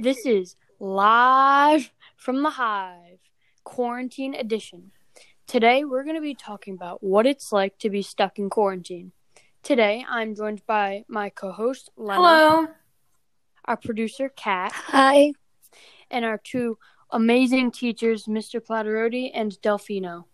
This is live from the Hive, quarantine edition. Today, we're going to be talking about what it's like to be stuck in quarantine. Today, I'm joined by my co host, Lena, Hello. our producer, Kat, Hi. and our two amazing teachers, Mr. Platerotti and Delfino.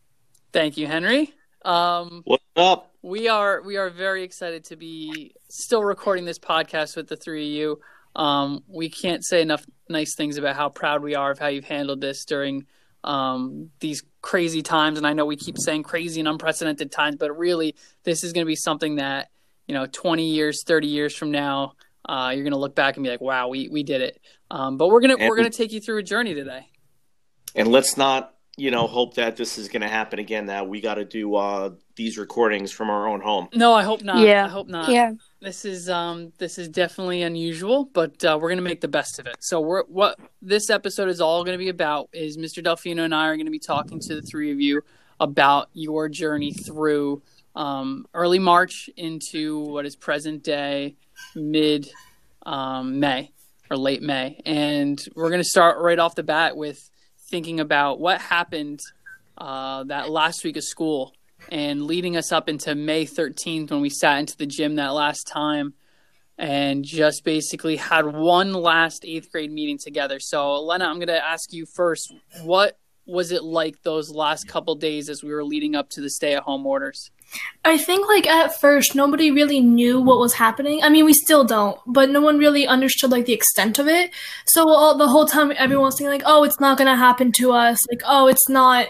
Thank you, Henry. Um, What's up? we are we are very excited to be still recording this podcast with the three of you. Um, we can't say enough nice things about how proud we are of how you've handled this during um, these crazy times. And I know we keep saying crazy and unprecedented times, but really, this is going to be something that you know, 20 years, 30 years from now, uh, you're going to look back and be like, "Wow, we we did it." Um, but we're gonna we're gonna take you through a journey today. And let's not, you know, hope that this is going to happen again. That we got to do uh, these recordings from our own home. No, I hope not. Yeah. I hope not. Yeah. This is um this is definitely unusual, but uh, we're gonna make the best of it. So we're what this episode is all gonna be about is Mr. Delfino and I are gonna be talking to the three of you about your journey through um, early March into what is present day mid um, May or late May, and we're gonna start right off the bat with thinking about what happened uh, that last week of school and leading us up into May 13th when we sat into the gym that last time and just basically had one last eighth grade meeting together. So, Lena, I'm going to ask you first what was it like those last couple days as we were leading up to the stay at home orders? I think like at first nobody really knew what was happening. I mean, we still don't, but no one really understood like the extent of it. So all, the whole time everyone was saying like, "Oh, it's not going to happen to us." Like, "Oh, it's not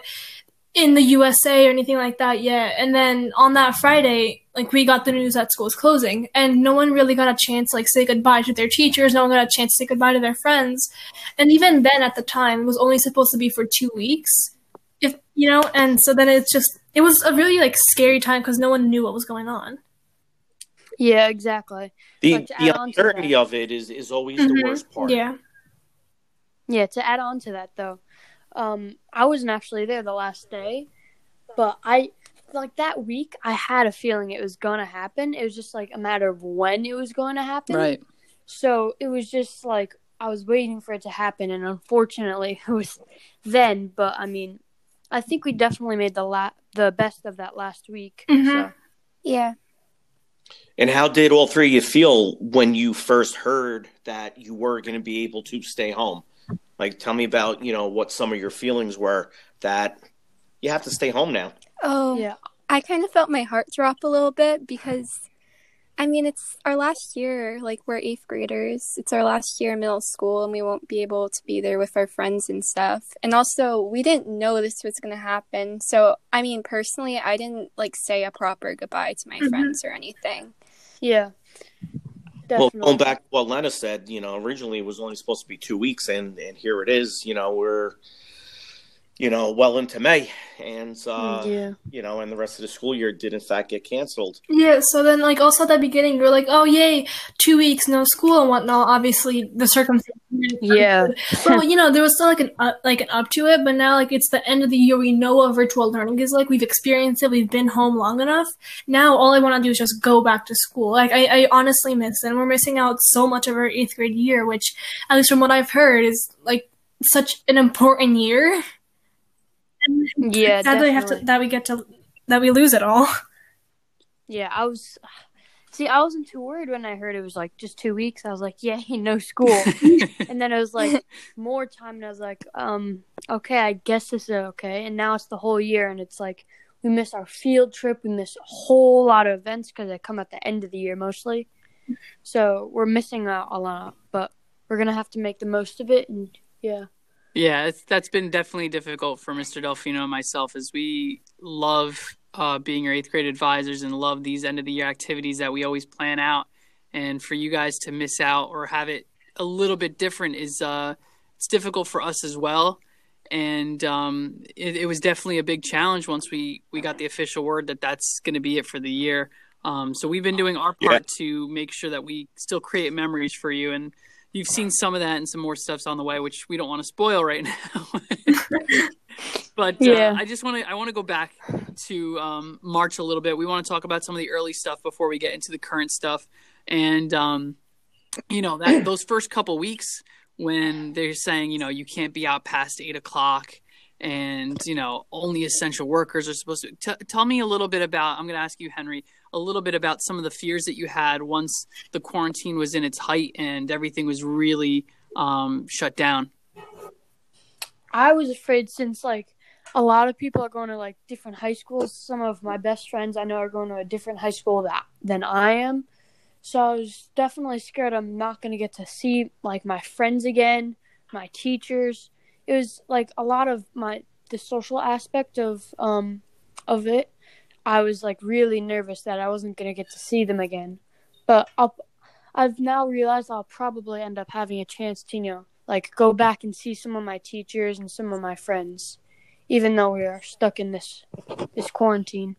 in the USA or anything like that yet." And then on that Friday, like we got the news that school's closing, and no one really got a chance to like say goodbye to their teachers. No one got a chance to say goodbye to their friends. And even then at the time, it was only supposed to be for 2 weeks. If, you know, and so then it's just it was a really like scary time because no one knew what was going on. Yeah, exactly. The the add on to uncertainty of it is is always Mhm. the worst part. Yeah. Yeah, to add on to that though, um, I wasn't actually there the last day, but I like that week I had a feeling it was gonna happen. It was just like a matter of when it was going to happen. Right. So it was just like I was waiting for it to happen, and unfortunately, it was then. But I mean, I think we definitely made the la- the best of that last week. Mhm. So Yeah. And how did all three of you feel when you first heard that you were going to be able to stay home? Like, tell me about you know what some of your feelings were that you have to stay home now. Oh, yeah, I kind of felt my heart drop a little bit because, I mean, it's our last year. Like, we're eighth graders. It's our last year in middle school, and we won't be able to be there with our friends and stuff. And also, we didn't know this was going to happen. So, I mean, personally, I didn't like say a proper goodbye to my Mhm. friends or anything. yeah, Well, going back to what Lena said, you know, originally it was only supposed to be two weeks, and and here it is. You know, we're, you know, well into May, and uh, yeah, you know, and the rest of the school year did in fact get canceled. Yeah, so then like also at the beginning you're like, oh yay, two weeks no school and whatnot. Obviously the circumstances. yeah, Well, you know there was still like an up, like an up to it, but now like it's the end of the year. We know what virtual learning is like. We've experienced it. We've been home long enough. Now all I want to do is just go back to school. Like I, I honestly miss it. And we're missing out so much of our eighth grade year, which at least from what I've heard is like such an important year. And yeah. it's sad that we have to that we get to that we lose it all. Yeah, I was. See, I wasn't too worried when I heard it was like just two weeks. I was like, "Yay, no school." and then it was like more time, and I was like, "Um, okay, I guess this is okay." And now it's the whole year, and it's like we miss our field trip. We miss a whole lot of events because they come at the end of the year mostly. So we're missing out a lot, but we're gonna have to make the most of it. And yeah, Yeah, it's, that's been definitely difficult for Mr. Delfino and myself as we love uh, being your eighth grade advisors and love these end of the year activities that we always plan out. And for you guys to miss out or have it a little bit different is uh, it's difficult for us as well. And um, it, it was definitely a big challenge once we, we got the official word that that's going to be it for the year. Um, so we've been doing our part to make sure that we still create memories for you. And you've seen some of that and some more stuff's on the way, which we don't want to spoil right now. but uh, Yeah. I just want to I want to go back to um, March a little bit. We want to talk about some of the early stuff before we get into the current stuff. And um, you know that those first couple weeks when they're saying, you know, you can't be out past eight o'clock and, you know, only essential workers are supposed to. T- tell me a little bit about, I'm going to ask you, Henry, a little bit about some of the fears that you had once the quarantine was in its height and everything was really um, shut down. I was afraid since, like, a lot of people are going to like different high schools. Some of my best friends I know are going to a different high school that, than I am. So I was definitely scared I'm not going to get to see like my friends again, my teachers. It was like a lot of my the social aspect of um of it. I was like really nervous that I wasn't going to get to see them again. But I'll I've now realized I'll probably end up having a chance to, you know, like go back and see some of my teachers and some of my friends even though we are stuck in this this quarantine.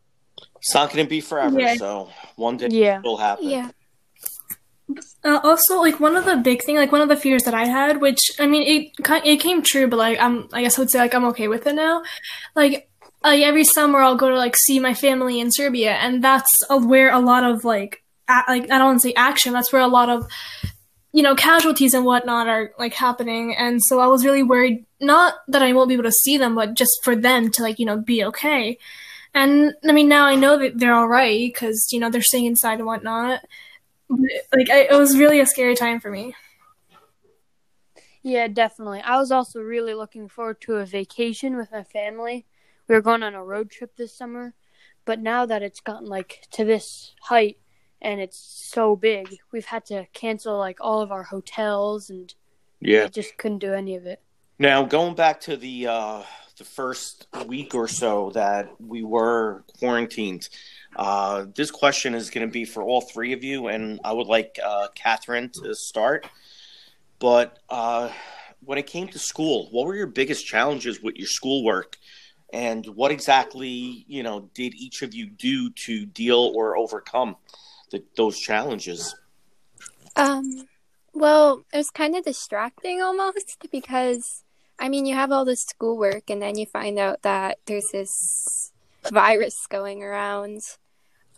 It's not going to be forever, Yeah. so one day Yeah. it will happen. Yeah. Uh, also, like one of the big thing, like one of the fears that I had, which I mean, it ki- it came true, but like I'm, I guess I would say like I'm okay with it now. Like, like every summer I'll go to like see my family in Serbia, and that's where a lot of like, a- like I don't want to say action. That's where a lot of, you know, casualties and whatnot are like happening, and so I was really worried. Not that I won't be able to see them, but just for them to like you know be okay. And I mean, now I know that they're all right because you know they're staying inside and whatnot. But, like I, it was really a scary time for me. Yeah, definitely. I was also really looking forward to a vacation with my family. We were going on a road trip this summer, but now that it's gotten like to this height and it's so big, we've had to cancel like all of our hotels and Yeah. I just couldn't do any of it. Now going back to the uh, the first week or so that we were quarantined, uh, this question is going to be for all three of you, and I would like uh, Catherine to start. But uh, when it came to school, what were your biggest challenges with your schoolwork, and what exactly you know did each of you do to deal or overcome the, those challenges? Um, well, it was kind of distracting almost because, I mean, you have all this schoolwork and then you find out that there's this virus going around.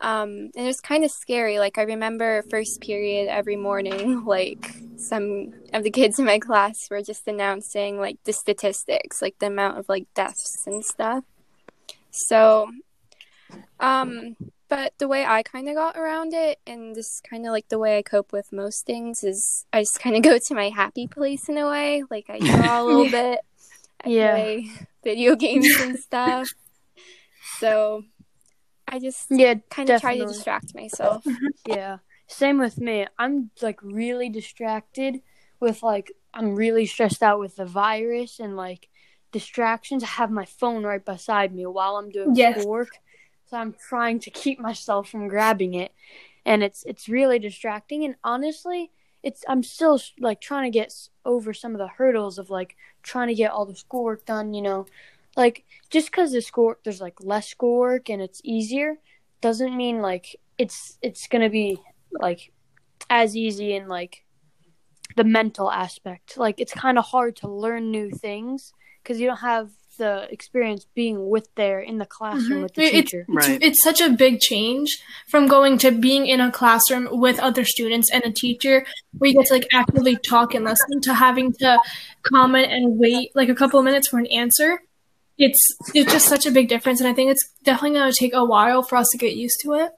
Um, and it was kind of scary. Like, I remember first period every morning, like, some of the kids in my class were just announcing, like, the statistics, like, the amount of, like, deaths and stuff. So, um, but the way I kind of got around it, and this kind of like the way I cope with most things, is I just kind of go to my happy place in a way. Like I draw a little bit, I Yeah. play video games and stuff. So I just Yeah, kind of try to distract myself. Yeah. Same with me. I'm like really distracted with like I'm really stressed out with the virus and like distractions. I have my phone right beside me while I'm doing Yes. schoolwork. So I'm trying to keep myself from grabbing it. And it's it's really distracting and honestly, it's I'm still like trying to get over some of the hurdles of like trying to get all the schoolwork done, you know. Like just cuz the schoolwork there's like less schoolwork and it's easier doesn't mean like it's it's going to be like as easy in like the mental aspect. Like it's kind of hard to learn new things because you don't have the experience being with there in the classroom Mhm. with the It- teacher. It's, Right. it's such a big change from going to being in a classroom with other students and a teacher where you get to like actively talk and listen to having to comment and wait like a couple of minutes for an answer. It's it's just such a big difference and I think it's definitely going to take a while for us to get used to it.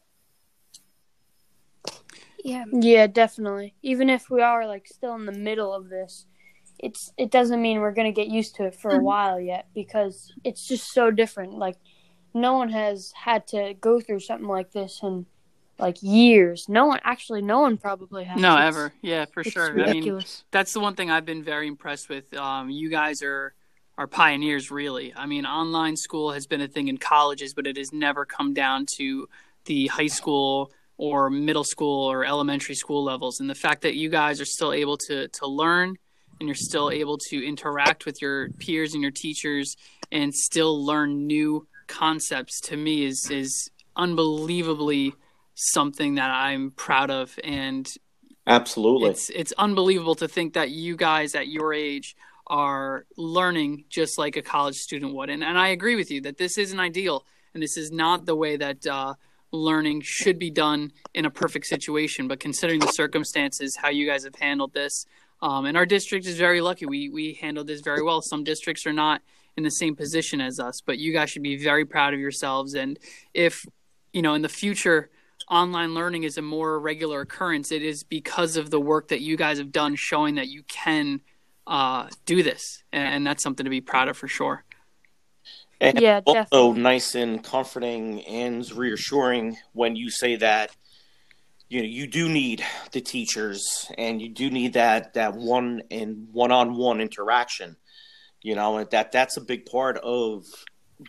Yeah. Yeah, definitely. Even if we are like still in the middle of this, it's it doesn't mean we're gonna get used to it for a Mhm. while yet because it's just so different. Like no one has had to go through something like this in like years. No one actually no one probably has. No, It's- ever. Yeah, for It's sure. I mean, that's the one thing I've been very impressed with. Um, you guys are are pioneers, really. I mean, online school has been a thing in colleges, but it has never come down to the high school or middle school or elementary school levels. And the fact that you guys are still able to to learn and you're still able to interact with your peers and your teachers and still learn new concepts to me is is unbelievably something that I'm proud of and Absolutely. it's it's unbelievable to think that you guys at your age are learning just like a college student would and, and i agree with you that this isn't ideal and this is not the way that uh, learning should be done in a perfect situation but considering the circumstances how you guys have handled this Um, and our district is very lucky. We we handled this very well. Some districts are not in the same position as us, but you guys should be very proud of yourselves. And if you know in the future online learning is a more regular occurrence, it is because of the work that you guys have done, showing that you can uh, do this, and that's something to be proud of for sure. And Yeah, also definitely. nice and comforting and reassuring when you say that you know you do need the teachers and you do need that that one and one on one interaction. You know, that that's a big part of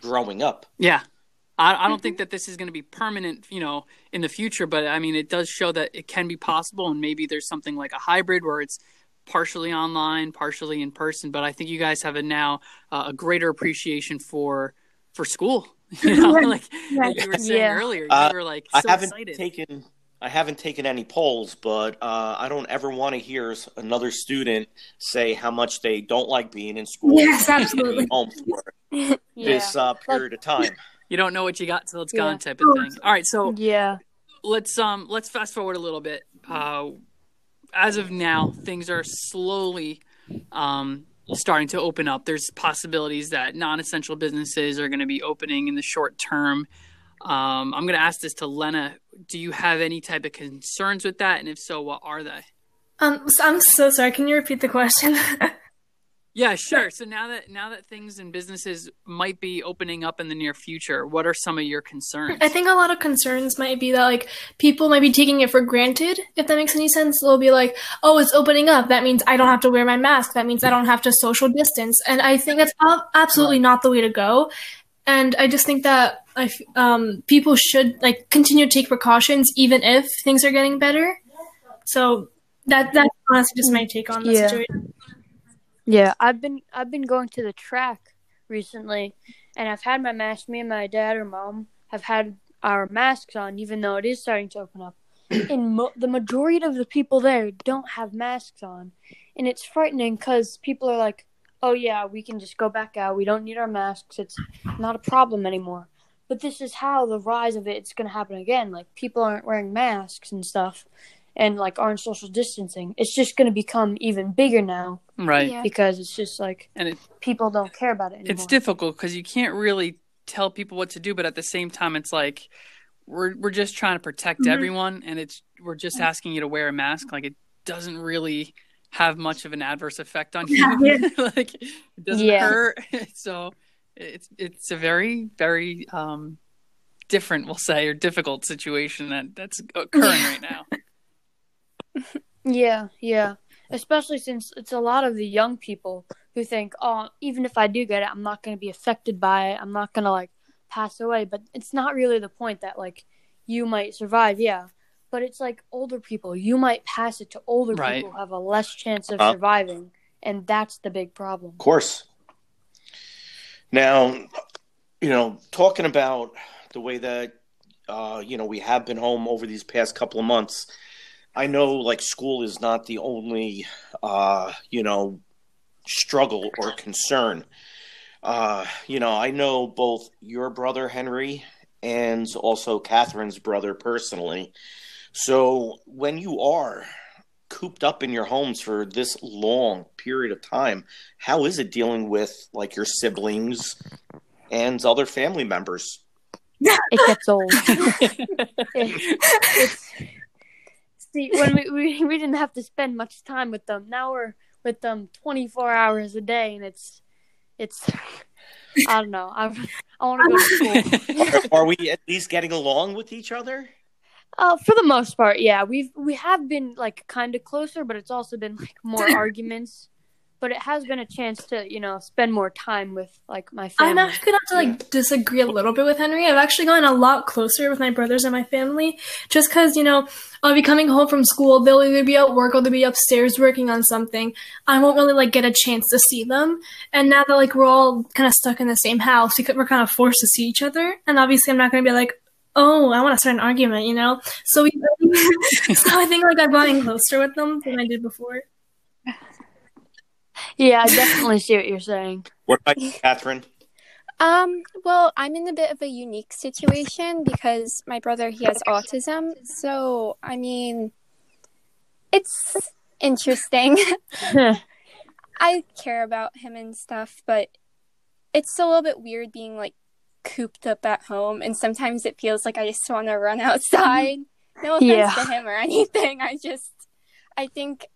growing up. Yeah. I, I don't mm-hmm. think that this is going to be permanent, you know, in the future, but I mean, it does show that it can be possible, and maybe there's something like a hybrid where it's partially online, partially in person. But I think you guys have a now uh, a greater appreciation for for school. You know, like, like you were saying Yeah. earlier, you Uh, were like so I haven't excited. taken I haven't taken any polls, but uh, I don't ever want to hear another student say how much they don't like being in school. Yes, absolutely. home for Yeah. this uh, period of time. you don't know what you got till it's Yeah. gone, type of thing. All right, so Yeah. let's um let's fast forward a little bit. Uh, as of now, things are slowly um, starting to open up. There's possibilities that non-essential businesses are going to be opening in the short term. Um, I'm going to ask this to Lena. Do you have any type of concerns with that? And if so, what are they? Um, so I'm so sorry. Can you repeat the question? Yeah, sure. So now that now that things and businesses might be opening up in the near future, what are some of your concerns? I think a lot of concerns might be that like people might be taking it for granted. If that makes any sense, they'll be like, "Oh, it's opening up. That means I don't have to wear my mask. That means I don't have to social distance." And I think that's absolutely not the way to go. And I just think that I f- um, people should like continue to take precautions even if things are getting better. So that that's honestly just my take on the Yeah. situation. Yeah, I've been I've been going to the track recently, and I've had my mask. Me and my dad or mom have had our masks on, even though it is starting to open up. And mo- the majority of the people there don't have masks on, and it's frightening because people are like, "Oh yeah, we can just go back out. We don't need our masks. It's not a problem anymore." But this is how the rise of it, it's going to happen again. Like people aren't wearing masks and stuff, and like aren't social distancing. It's just going to become even bigger now right. Yeah. because it's just like And it, people don't care about it anymore. it's difficult because you can't really tell people what to do, but at the same time, it's like we're we're just trying to protect Mhm. everyone, and it's we're just asking you to wear a mask. Like it doesn't really have much of an adverse effect on you. like it doesn't Yeah. hurt. so it's it's a very very um different, we'll say, or difficult situation that that's occurring right now. Yeah, yeah. Especially since it's a lot of the young people who think, "Oh, even if I do get it, I'm not going to be affected by it. I'm not going to like pass away." But it's not really the point that like you might survive. Yeah, but it's like older people. You might pass it to older Right. people who have a less chance of Uh. surviving, and that's the big problem. Of course. Now, you know, talking about the way that uh, you know we have been home over these past couple of months, I know like school is not the only uh, you know struggle or concern. Uh, you know, I know both your brother Henry and also Catherine's brother personally. So when you are cooped up in your homes for this long period of time, how is it dealing with like your siblings and other family members? It gets old. it's see when we, we we didn't have to spend much time with them. Now we're with them 24 hours a day, and it's it's I don't know. I I want to go to school. Are, are we at least getting along with each other? Uh, for the most part, yeah. We've we have been like kind of closer, but it's also been like more arguments. But it has been a chance to you know spend more time with like my family. I'm actually gonna have to like disagree a little bit with Henry. I've actually gotten a lot closer with my brothers and my family, just because you know I'll be coming home from school. They'll either be at work or they'll be upstairs working on something. I won't really like get a chance to see them. And now that like we're all kind of stuck in the same house, we could- we're kind of forced to see each other. And obviously, I'm not gonna be like, oh, I want to start an argument, you know. So we, so I think like I've gotten closer with them than I did before. Yeah, I definitely see what you're saying. What about you, Catherine? Um, well, I'm in a bit of a unique situation because my brother he has autism. So, I mean, it's interesting. I care about him and stuff, but it's a little bit weird being like cooped up at home, and sometimes it feels like I just want to run outside. No offense Yeah. to him or anything. I just, I think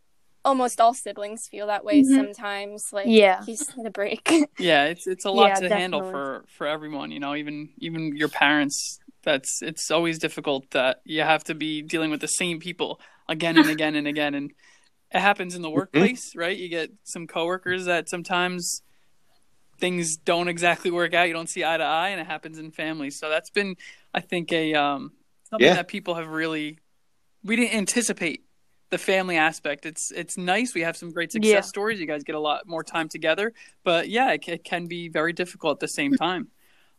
almost all siblings feel that way Mhm. sometimes. Like, Yeah. you just need a break. Yeah, it's it's a lot Yeah, to handle for for everyone. You know, even even your parents. That's it's always difficult that you have to be dealing with the same people again and again and again, and it happens in the workplace, right? You get some coworkers that sometimes things don't exactly work out. You don't see eye to eye, and it happens in families. So that's been, I think, a um something Yeah. that people have really we didn't anticipate the family aspect. It's it's nice. We have some great success Yeah. stories. You guys get a lot more time together, but yeah, it, it can be very difficult at the same time.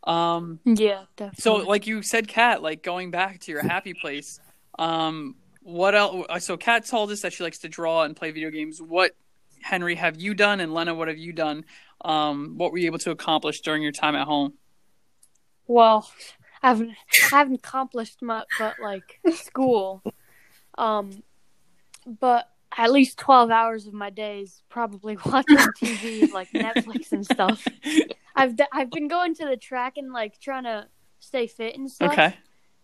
Um, Yeah, definitely. so like you said, Kat, like going back to your happy place. Um, what else? So Kat told us that she likes to draw and play video games. What Henry have you done, and Lena, what have you done? Um, what were you able to accomplish during your time at home? Well, I haven't I haven't accomplished much, but like school. Um, but at least twelve hours of my day is probably watching TV, like Netflix and stuff. I've d- I've been going to the track and like trying to stay fit and stuff. Okay.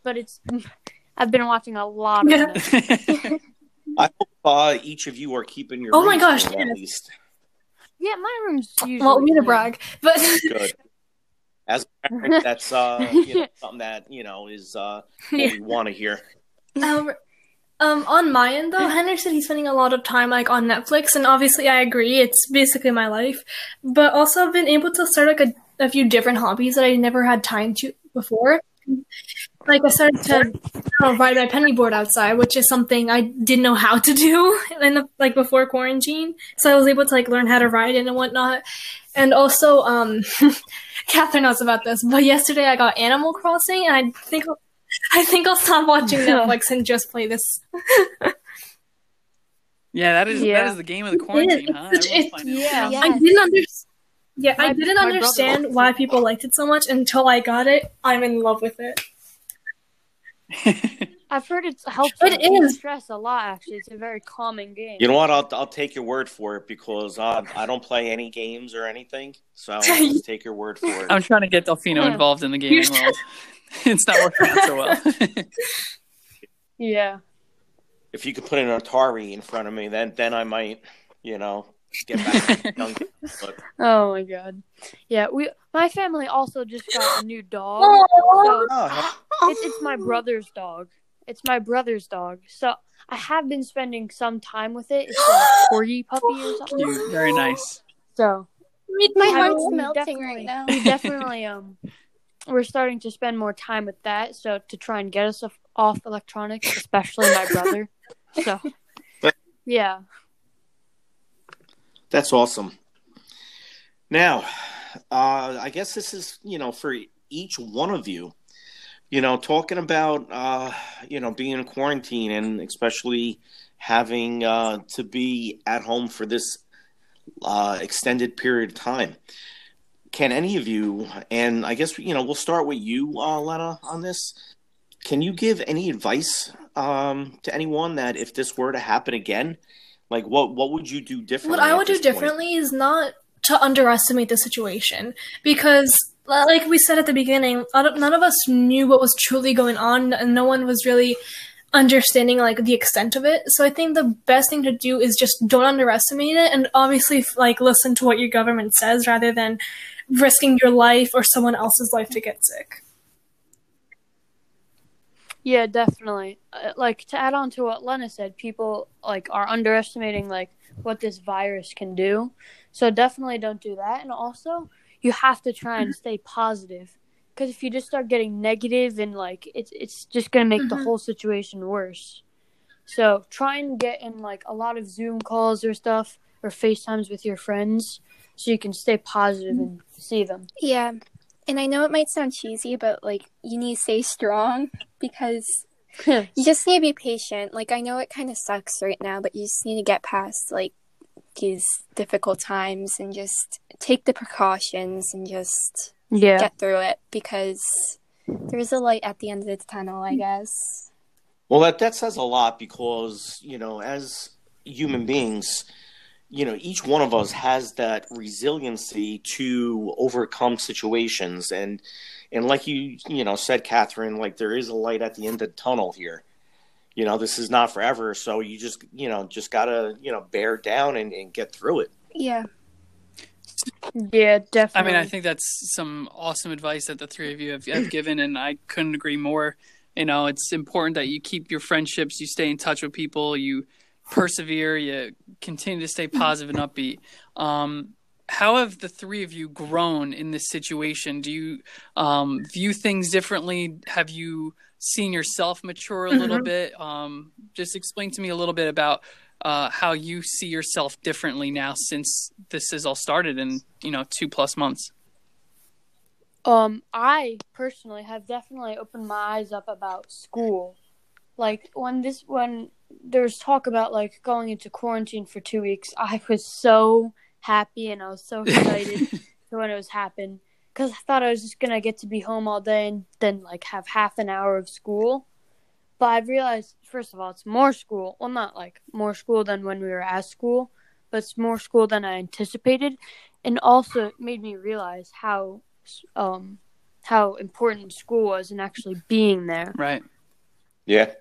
But it's I've been watching a lot of Yeah. Netflix. I hope uh, each of you are keeping your. Oh my gosh, clean, at least Yeah, my room's usually. well, me to clean. brag, but good. As parent, that's uh, you know, something that you know is uh, what Yeah. we want to hear. Um, um, on my end though, Henry said he's spending a lot of time like on Netflix, and obviously I agree. It's basically my life, but also I've been able to start like a, a few different hobbies that I never had time to before. Like I started to uh, ride my penny board outside, which is something I didn't know how to do in the, like before quarantine. So I was able to like learn how to ride it and whatnot. And also, um, Catherine knows about this, but yesterday I got Animal Crossing, and I think I think I'll stop watching Netflix and just play this. Yeah, that is that Yeah. is the game of the quarantine, huh? it's- Everyone's it's- it. yeah. Yeah. I didn't understand. Yeah, I didn't my brother understand why people liked it so much until I got it. I'm in love with it. I've heard it's helps It with is. stress a lot. Actually, it's a very calming game. You know what? I'll I'll take your word for it because uh, I don't play any games or anything, so I'll just take your word for it. I'm trying to get Delfino Yeah. involved in the gaming world. it's not working out so well. Yeah. If you could put an Atari in front of me, then then I might, you know, get back young. Oh my god. Yeah, we my family also just got a new dog. Oh, So oh, it's it's my brother's dog. It's my brother's dog. So I have been spending some time with it. It's a corgi puppy or something. Cute. Very nice. So My I heart's mean, we melting right now. we definitely um we're starting to spend more time with that. So to try and get us off, electronics, especially my brother. So yeah. That's awesome. Now, uh, I guess this is, you know, for each one of you, you know, talking about, uh, you know, being in quarantine and especially having uh, to be at home for this uh, extended period of time. Can any of you, and I guess, you know, we'll start with you, uh, Lena, on this. Can you give any advice um, to anyone that if this were to happen again, like what what would you do differently? What I would do this point? differently is not to underestimate the situation because, like we said at the beginning, none of us knew what was truly going on, and no one was really understanding like the extent of it. So I think the best thing to do is just don't underestimate it, and obviously like listen to what your government says rather than risking your life or someone else's life to get sick. Yeah, definitely. Uh, like to add on to what Lena said, people like are underestimating like what this virus can do. So definitely don't do that. And also, you have to try and stay positive because if you just start getting negative and like it's it's just gonna make the Mhm. whole situation worse. So try and get in like a lot of Zoom calls or stuff or FaceTimes with your friends so you can stay positive and see them. Yeah. And I know it might sound cheesy, but like you need to stay strong because you just need to be patient. Like I know it kind of sucks right now, but you just need to get past like these difficult times and just take the precautions and just yeah. get through it because there's a light at the end of the tunnel, I guess. Well, that that says a lot because you know, as human beings, you know, each one of us has that resiliency to overcome situations and and like you you know said, Catherine, like there is a light at the end of the tunnel here. You know, this is not forever, so you just you know just gotta you know bear down and, and get through it. Yeah. Yeah, definitely. I mean, I think that's some awesome advice that the three of you have, have given, and I couldn't agree more. You know, it's important that you keep your friendships, you stay in touch with people, you persevere, you continue to stay positive and upbeat. Um, how have the three of you grown in this situation? Do you um, view things differently? Have you seen yourself mature a little Mhm. bit? Um, just explain to me a little bit about uh, how you see yourself differently now since this has all started in you know two plus months. Um, I personally have definitely opened my eyes up about school. Like when this when there's talk about like going into quarantine for two weeks, I was so happy and I was so excited for when it was happened because I thought I was just gonna get to be home all day and then like have half an hour of school. But I've realized, first of all, it's more school. Well, not like more school than when we were at school, but it's more school than I anticipated, and also it made me realize how um how important school was and actually being there. Right, Yeah.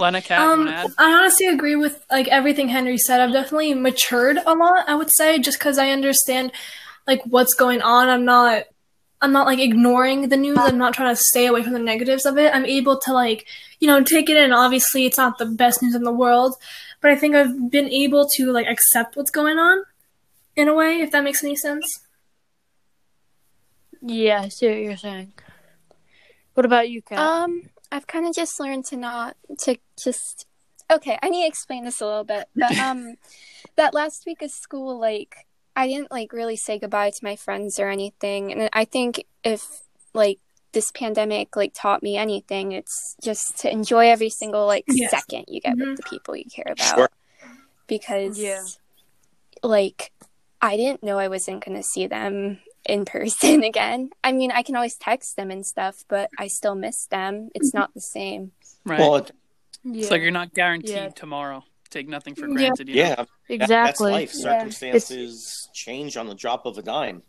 Lena, Kat, Um, want to add? I honestly agree with like everything Henry said. I've definitely matured a lot. I would say just because I understand like what's going on. I'm not. I'm not like ignoring the news. I'm not trying to stay away from the negatives of it. I'm able to like, you know, take it in. Obviously, it's not the best news in the world, but I think I've been able to like accept what's going on in a way, if that makes any sense. Yeah, I see what you're saying. What about you, Kat? Um, I've kind of just learned to not to just. Okay, I need to explain this a little bit. But um, that last week of school, like I didn't like really say goodbye to my friends or anything, and I think if like this pandemic like taught me anything, it's just to enjoy every single like Yes. second you get Mhm. with the people you care about. Sure. Because Yeah. like I didn't know I wasn't gonna see them in person again. I mean, I can always text them and stuff, but I still miss them. It's not the same. Right. Well, it, yeah, It's like you're not guaranteed Yeah. tomorrow. Take nothing for Yeah. granted. You know? yeah, exactly. that's life. Yeah. Circumstances change on the drop of a dime.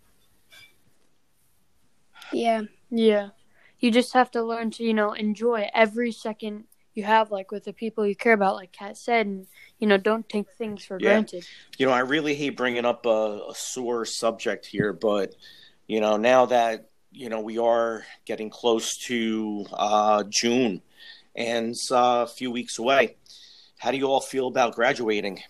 Yeah. Yeah. You just have to learn to, you know, enjoy every second you have, like with the people you care about, like Kat said, and, you know, don't take things for Yeah. granted. You know, I really hate bringing up a, a sore subject here, but you know, now that you know we are getting close to uh, June and uh, a few weeks away, how do you all feel about graduating?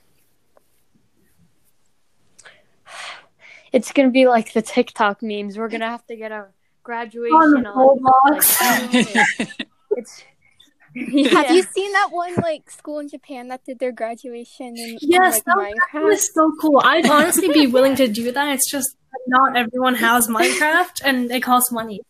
It's going to be like the TikTok memes. We're going to have to get a graduation On on. Roblox. like, Zoom. it's. Have you seen that one like school in Japan that did their graduation in Yes, like that was- That Minecraft? was so cool. I'd honestly be willing to do that. It's just not everyone has Minecraft, and it costs money.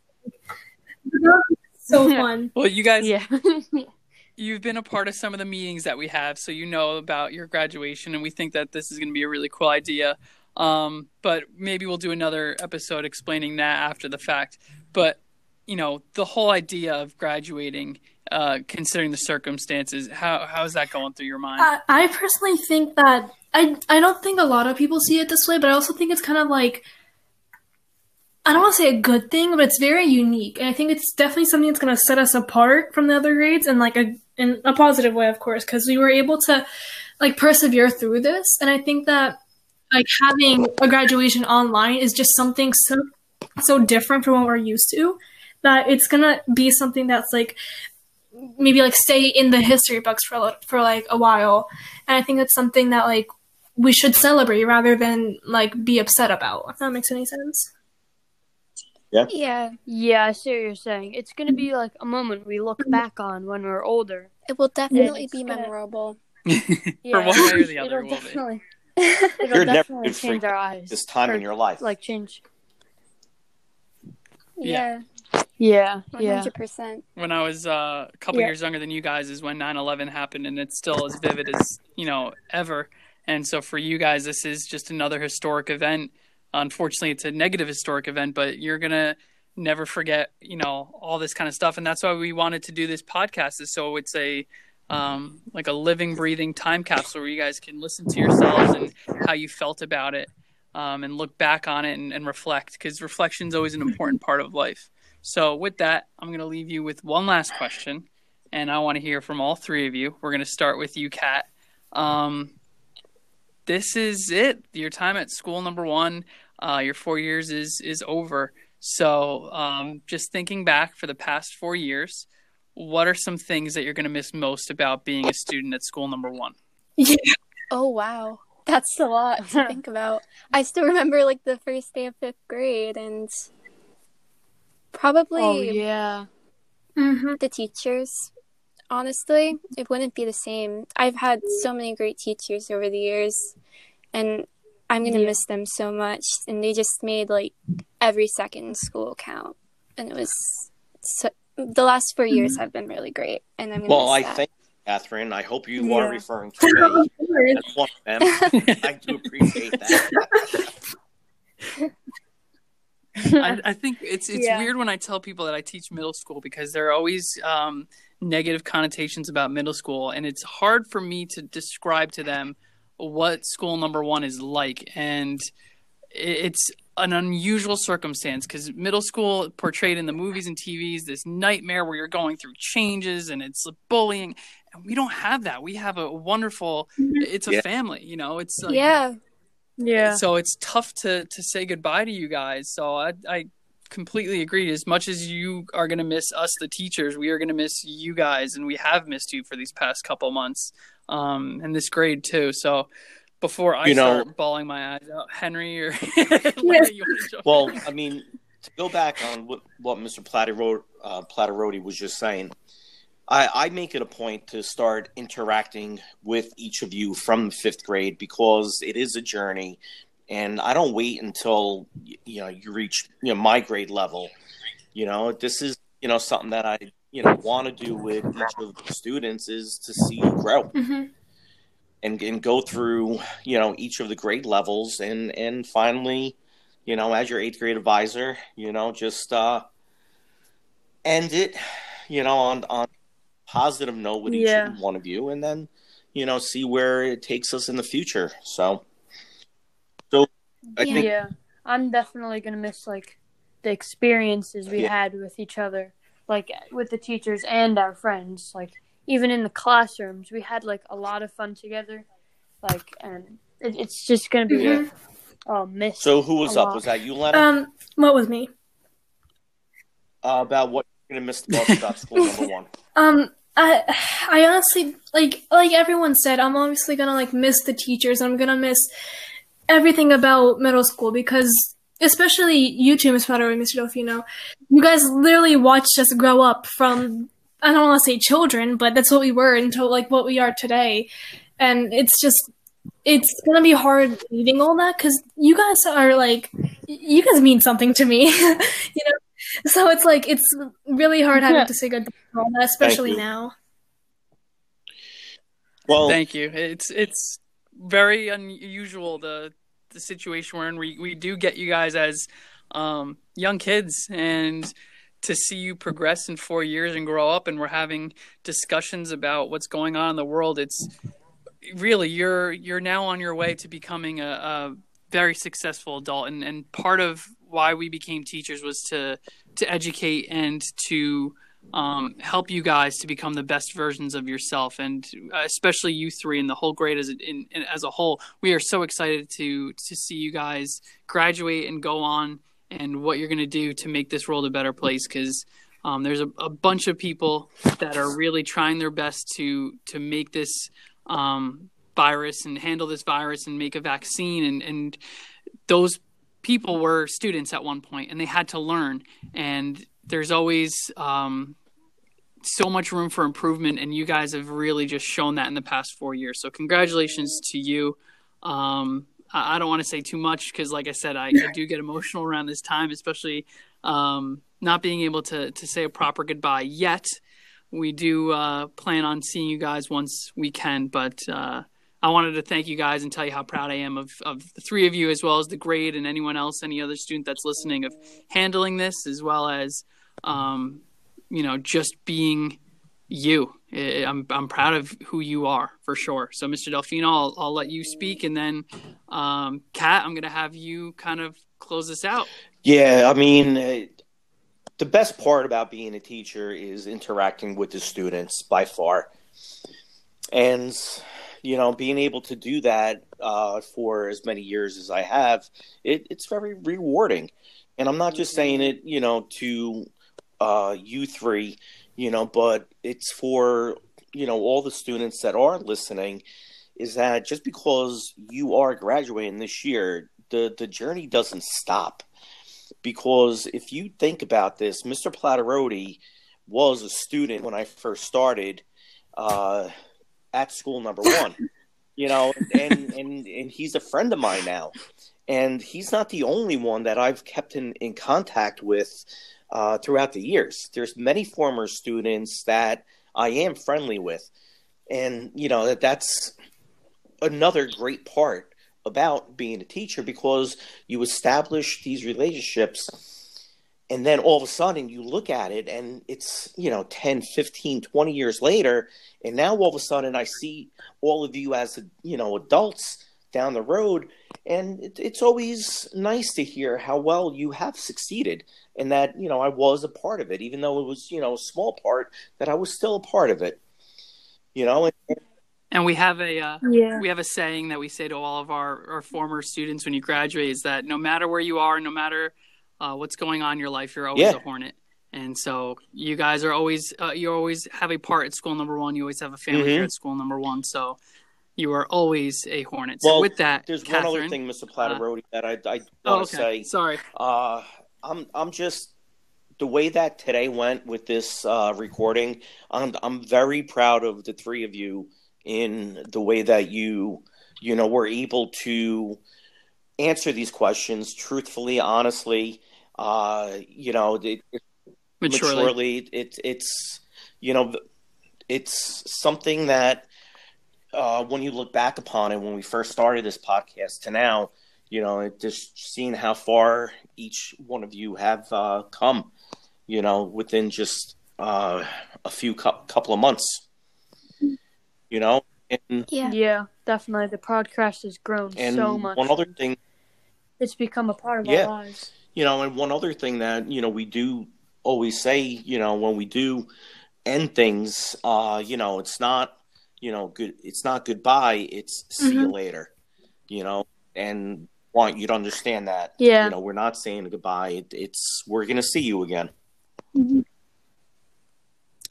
so fun. Well, you guys, Yeah. you've been a part of some of the meetings that we have, so you know about your graduation, and we think that this is going to be a really cool idea. Um, but maybe we'll do another episode explaining that after the fact. But you know, the whole idea of graduating, uh, considering the circumstances, how how is that going through your mind? I, I personally think that I I don't think a lot of people see it this way, but I also think it's kind of like I don't want to say a good thing, but it's very unique, and I think it's definitely something that's going to set us apart from the other grades, and like a in a positive way, of course, because we were able to like persevere through this, and I think that like having a graduation online is just something so so different from what we're used to that it's gonna be something that's like maybe like stay in the history books for a for like a while and i think that's something that like we should celebrate rather than like be upset about if that makes any sense Yeah, yeah, Yeah, I see what you're saying. It's going to be like a moment we look mm-hmm. back on when we're older. it will definitely it's be gonna- memorable. Yeah. one way or the other, It'll will be. definitely, it'll You're definitely good for change our eyes. This time Or, in your life, Like, change. Yeah, Yeah, one yeah. hundred percent. when I was uh, a couple Yeah. years younger than you guys is when 9/11 happened, and it's still as vivid as you know ever. And so for you guys, this is just another historic event. Unfortunately, it's a negative historic event, but you're gonna never forget, you know, all this kind of stuff. And that's why we wanted to do this podcast, is so it's a um, like a living, breathing time capsule where you guys can listen to yourselves and how you felt about it, um, and look back on it and, and reflect. Because reflection is always an important part of life. So, with that, I'm going to leave you with one last question, and I want to hear from all three of you. We're going to start with you, Kat. Um, this is it. Your time at school number one, uh, your four years is is over. So, um, just thinking back for the past four years, what are some things that you're going to miss most about being a student at school number one? Yeah. Oh wow. That's a lot to think about. I still remember like the first day of fifth grade and probably Oh yeah. hmm the teachers. Honestly, it wouldn't be the same. I've had so many great teachers over the years, and I'm gonna Yeah. miss them so much. And they just made like every second in school count, and it was so, the last 4 years have been really great. And I'm gonna Well, I miss that. thank Catherine. I hope you Yeah. are referring to me as one of them. I do appreciate that. I, I think it's it's Yeah. weird when I tell people that I teach middle school because there are always um, negative connotations about middle school, and it's hard for me to describe to them what school number one is like, and it's an unusual circumstance because middle school portrayed in the movies and TVs this nightmare where you're going through changes and it's bullying, and we don't have that. We have a wonderful. It's a Yeah. family, you know. It's like, yeah, Yeah. so it's tough to to say goodbye to you guys. So I I completely agree. As much as you are going to miss us, the teachers, we are going to miss you guys, and we have missed you for these past couple months, um, and this grade too. So before I You know- start bawling my eyes out, Henry or Lena, you wanna Well. I mean, to go back on what, what Mr. Platterod, uh, Platterodi was just saying, I, I make it a point to start interacting with each of you from fifth grade because it is a journey, and I don't wait until you know you reach you know my grade level. You know, this is you know something that I you know want to do with each of the students is to see you grow hmm and and go through you know each of the grade levels and and finally you know as your eighth grade advisor you know just uh end it you know on on positive note with each Yeah. one of you and then you know see where it takes us in the future so so I Yeah. think yeah. I'm definitely gonna miss like the experiences we Yeah. had with each other, like with the teachers and our friends. Like even in the classrooms, we had like a lot of fun together. Like, and it, it's just gonna be Yeah. oh miss. so who was up lot. was that you Lena Um, what was me? uh, about what you're gonna miss the most about school number one Um, I, I honestly like like everyone said. I'm obviously gonna like miss the teachers. I'm gonna miss everything about middle school because, especially you two, Miss Potter and Mr. Delfino, you guys literally watched us grow up from. I don't want to say children, but that's what we were until like what we are today, and it's just it's gonna be hard leaving all that because you guys are like you guys mean something to me, you know. So it's like it's really hard having to say goodbye to all that, especially now. well Thank you. It's it's very unusual the the situation we're in. We we do get you guys as um, young kids, and to see you progress in four years and grow up, and we're having discussions about what's going on in the world. It's really you're you're now on your way to becoming a, a very successful adult, and and part of why we became teachers was to to educate and to um, help you guys to become the best versions of yourself, and uh, especially you three and the whole grade as a, in, as a whole. We are so excited to to see you guys graduate and go on, and what you're going to do to make this world a better place. Because um, there's a, a bunch of people that are really trying their best to to make this um, virus and handle this virus and make a vaccine, and and those people were students at one point and they had to learn. And there's always um, so much room for improvement and you guys have really just shown that in the past four years. So congratulations to you. Um, I, I don't want to say too much because like i said I, I do get emotional around this time especially um, not being able to, to say a proper goodbye yet. We do uh, plan on seeing you guys once we can but uh, I wanted to thank you guys and tell you how proud I am of, of the three of you, as well as the grade and anyone else, any other student that's listening, of handling this, as well as, um, you know, just being you. I'm I'm proud of who you are for sure. So, Mr. Delfino, I'll, I'll let you speak, and then, um, Kat, I'm gonna have you kind of close this out. Yeah, I mean, uh, the best part about being a teacher is interacting with the students by far. And, you know, being able to do that uh, for as many years as I have, it, it's very rewarding. And I'm not just saying it, you know, to uh, you three, you know, but it's for, you know, all the students that are listening is that just because you are graduating this year, the, the journey doesn't stop because if you think about this, Mr. Platterotti was a student when I first started uh, at school number one. You know, and, and and he's a friend of mine now, and he's not the only one that I've kept in, in contact with uh, throughout the years. There's many former students that I am friendly with, and you know that that's another great part about being a teacher because you establish these relationships and then all of a sudden you look at it and it's you know 10 15 20 years later and now all of a sudden i see all of you as you know adults down the road and it, it's always nice to hear how well you have succeeded and that you know i was a part of it even though it was you know a small part that i was still a part of it you know and, And we have a uh, Yeah. we have a saying that we say to all of our, our former students when you graduate is that no matter where you are, no matter uh, what's going on in your life, you're always Yeah. a hornet. And so you guys are always uh, you always have a part at school number one. You always have a family Mhm. here at school number one. So you are always a hornet. So Well, with that, there's Catherine, one other thing mr platterotti that i, I Oh, want to okay. say Sorry. Uh, I'm I'm just the way that today went with this uh, recording. I'm I'm very proud of the three of you in the way that you you know were able to answer these questions truthfully, honestly. Uh, you know, it, it, Maturely. maturely. It, it's you know, it's something that uh, when you look back upon it, when we first started this podcast to now, you know, it just seeing how far each one of you have uh, come, you know, within just uh, a few cou- couple of months, you know, and Yeah. Yeah, definitely. The podcast has grown and so much. one other thing It's become a part of Yeah. our lives. You know, and one other thing that you know we do always say, you know, when we do end things, uh, you know, it's not, you know, good. It's not goodbye. It's see you later, you know, and want you to understand that. Yeah. You know, we're not saying goodbye. It, it's we're gonna see you again.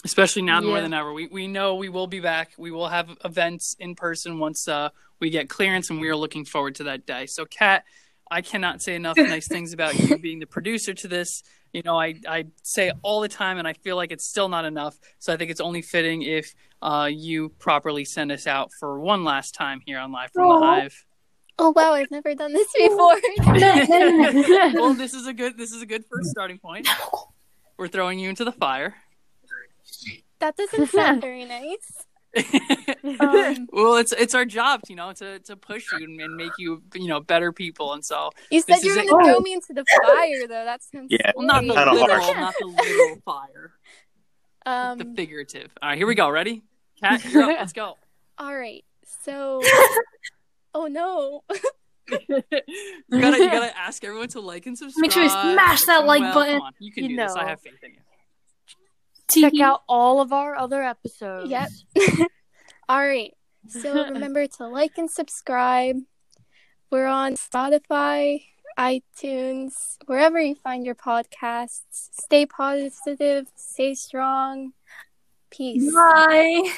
especially now more than ever. We we know we will be back. We will have events in person once uh, we get clearance, and we are looking forward to that day. So, Kat, I cannot say enough nice things about you being the producer to this. You know, I I say it all the time, and I feel like it's still not enough. So I think it's only fitting if uh, you properly send us out for one last time here on Live from the Hive. Oh wow, I've never done this before. well, this is a good this is a good first starting point. We're throwing you into the fire. that doesn't sound very nice. Um, well, it's it's our job, you know, to to push you and, and make you you know better people. And so, you said you were is gonna a- throw me into the fire, though. That sounds Yeah. well, not the Kinda literal, harsh. not the literal fire, the Um. figurative. All right, here we go. Ready? Cat, you're up. Let's go. All right. So. oh no. you gotta you gotta ask everyone to like and subscribe. Make sure you smash that like Well, button. On, you can You do this. I know. have faith in you. Check out all of our other episodes. Yep. All right. So remember to like and subscribe. We're on Spotify, iTunes, wherever you find your podcasts. Stay positive, stay strong. Peace. Bye.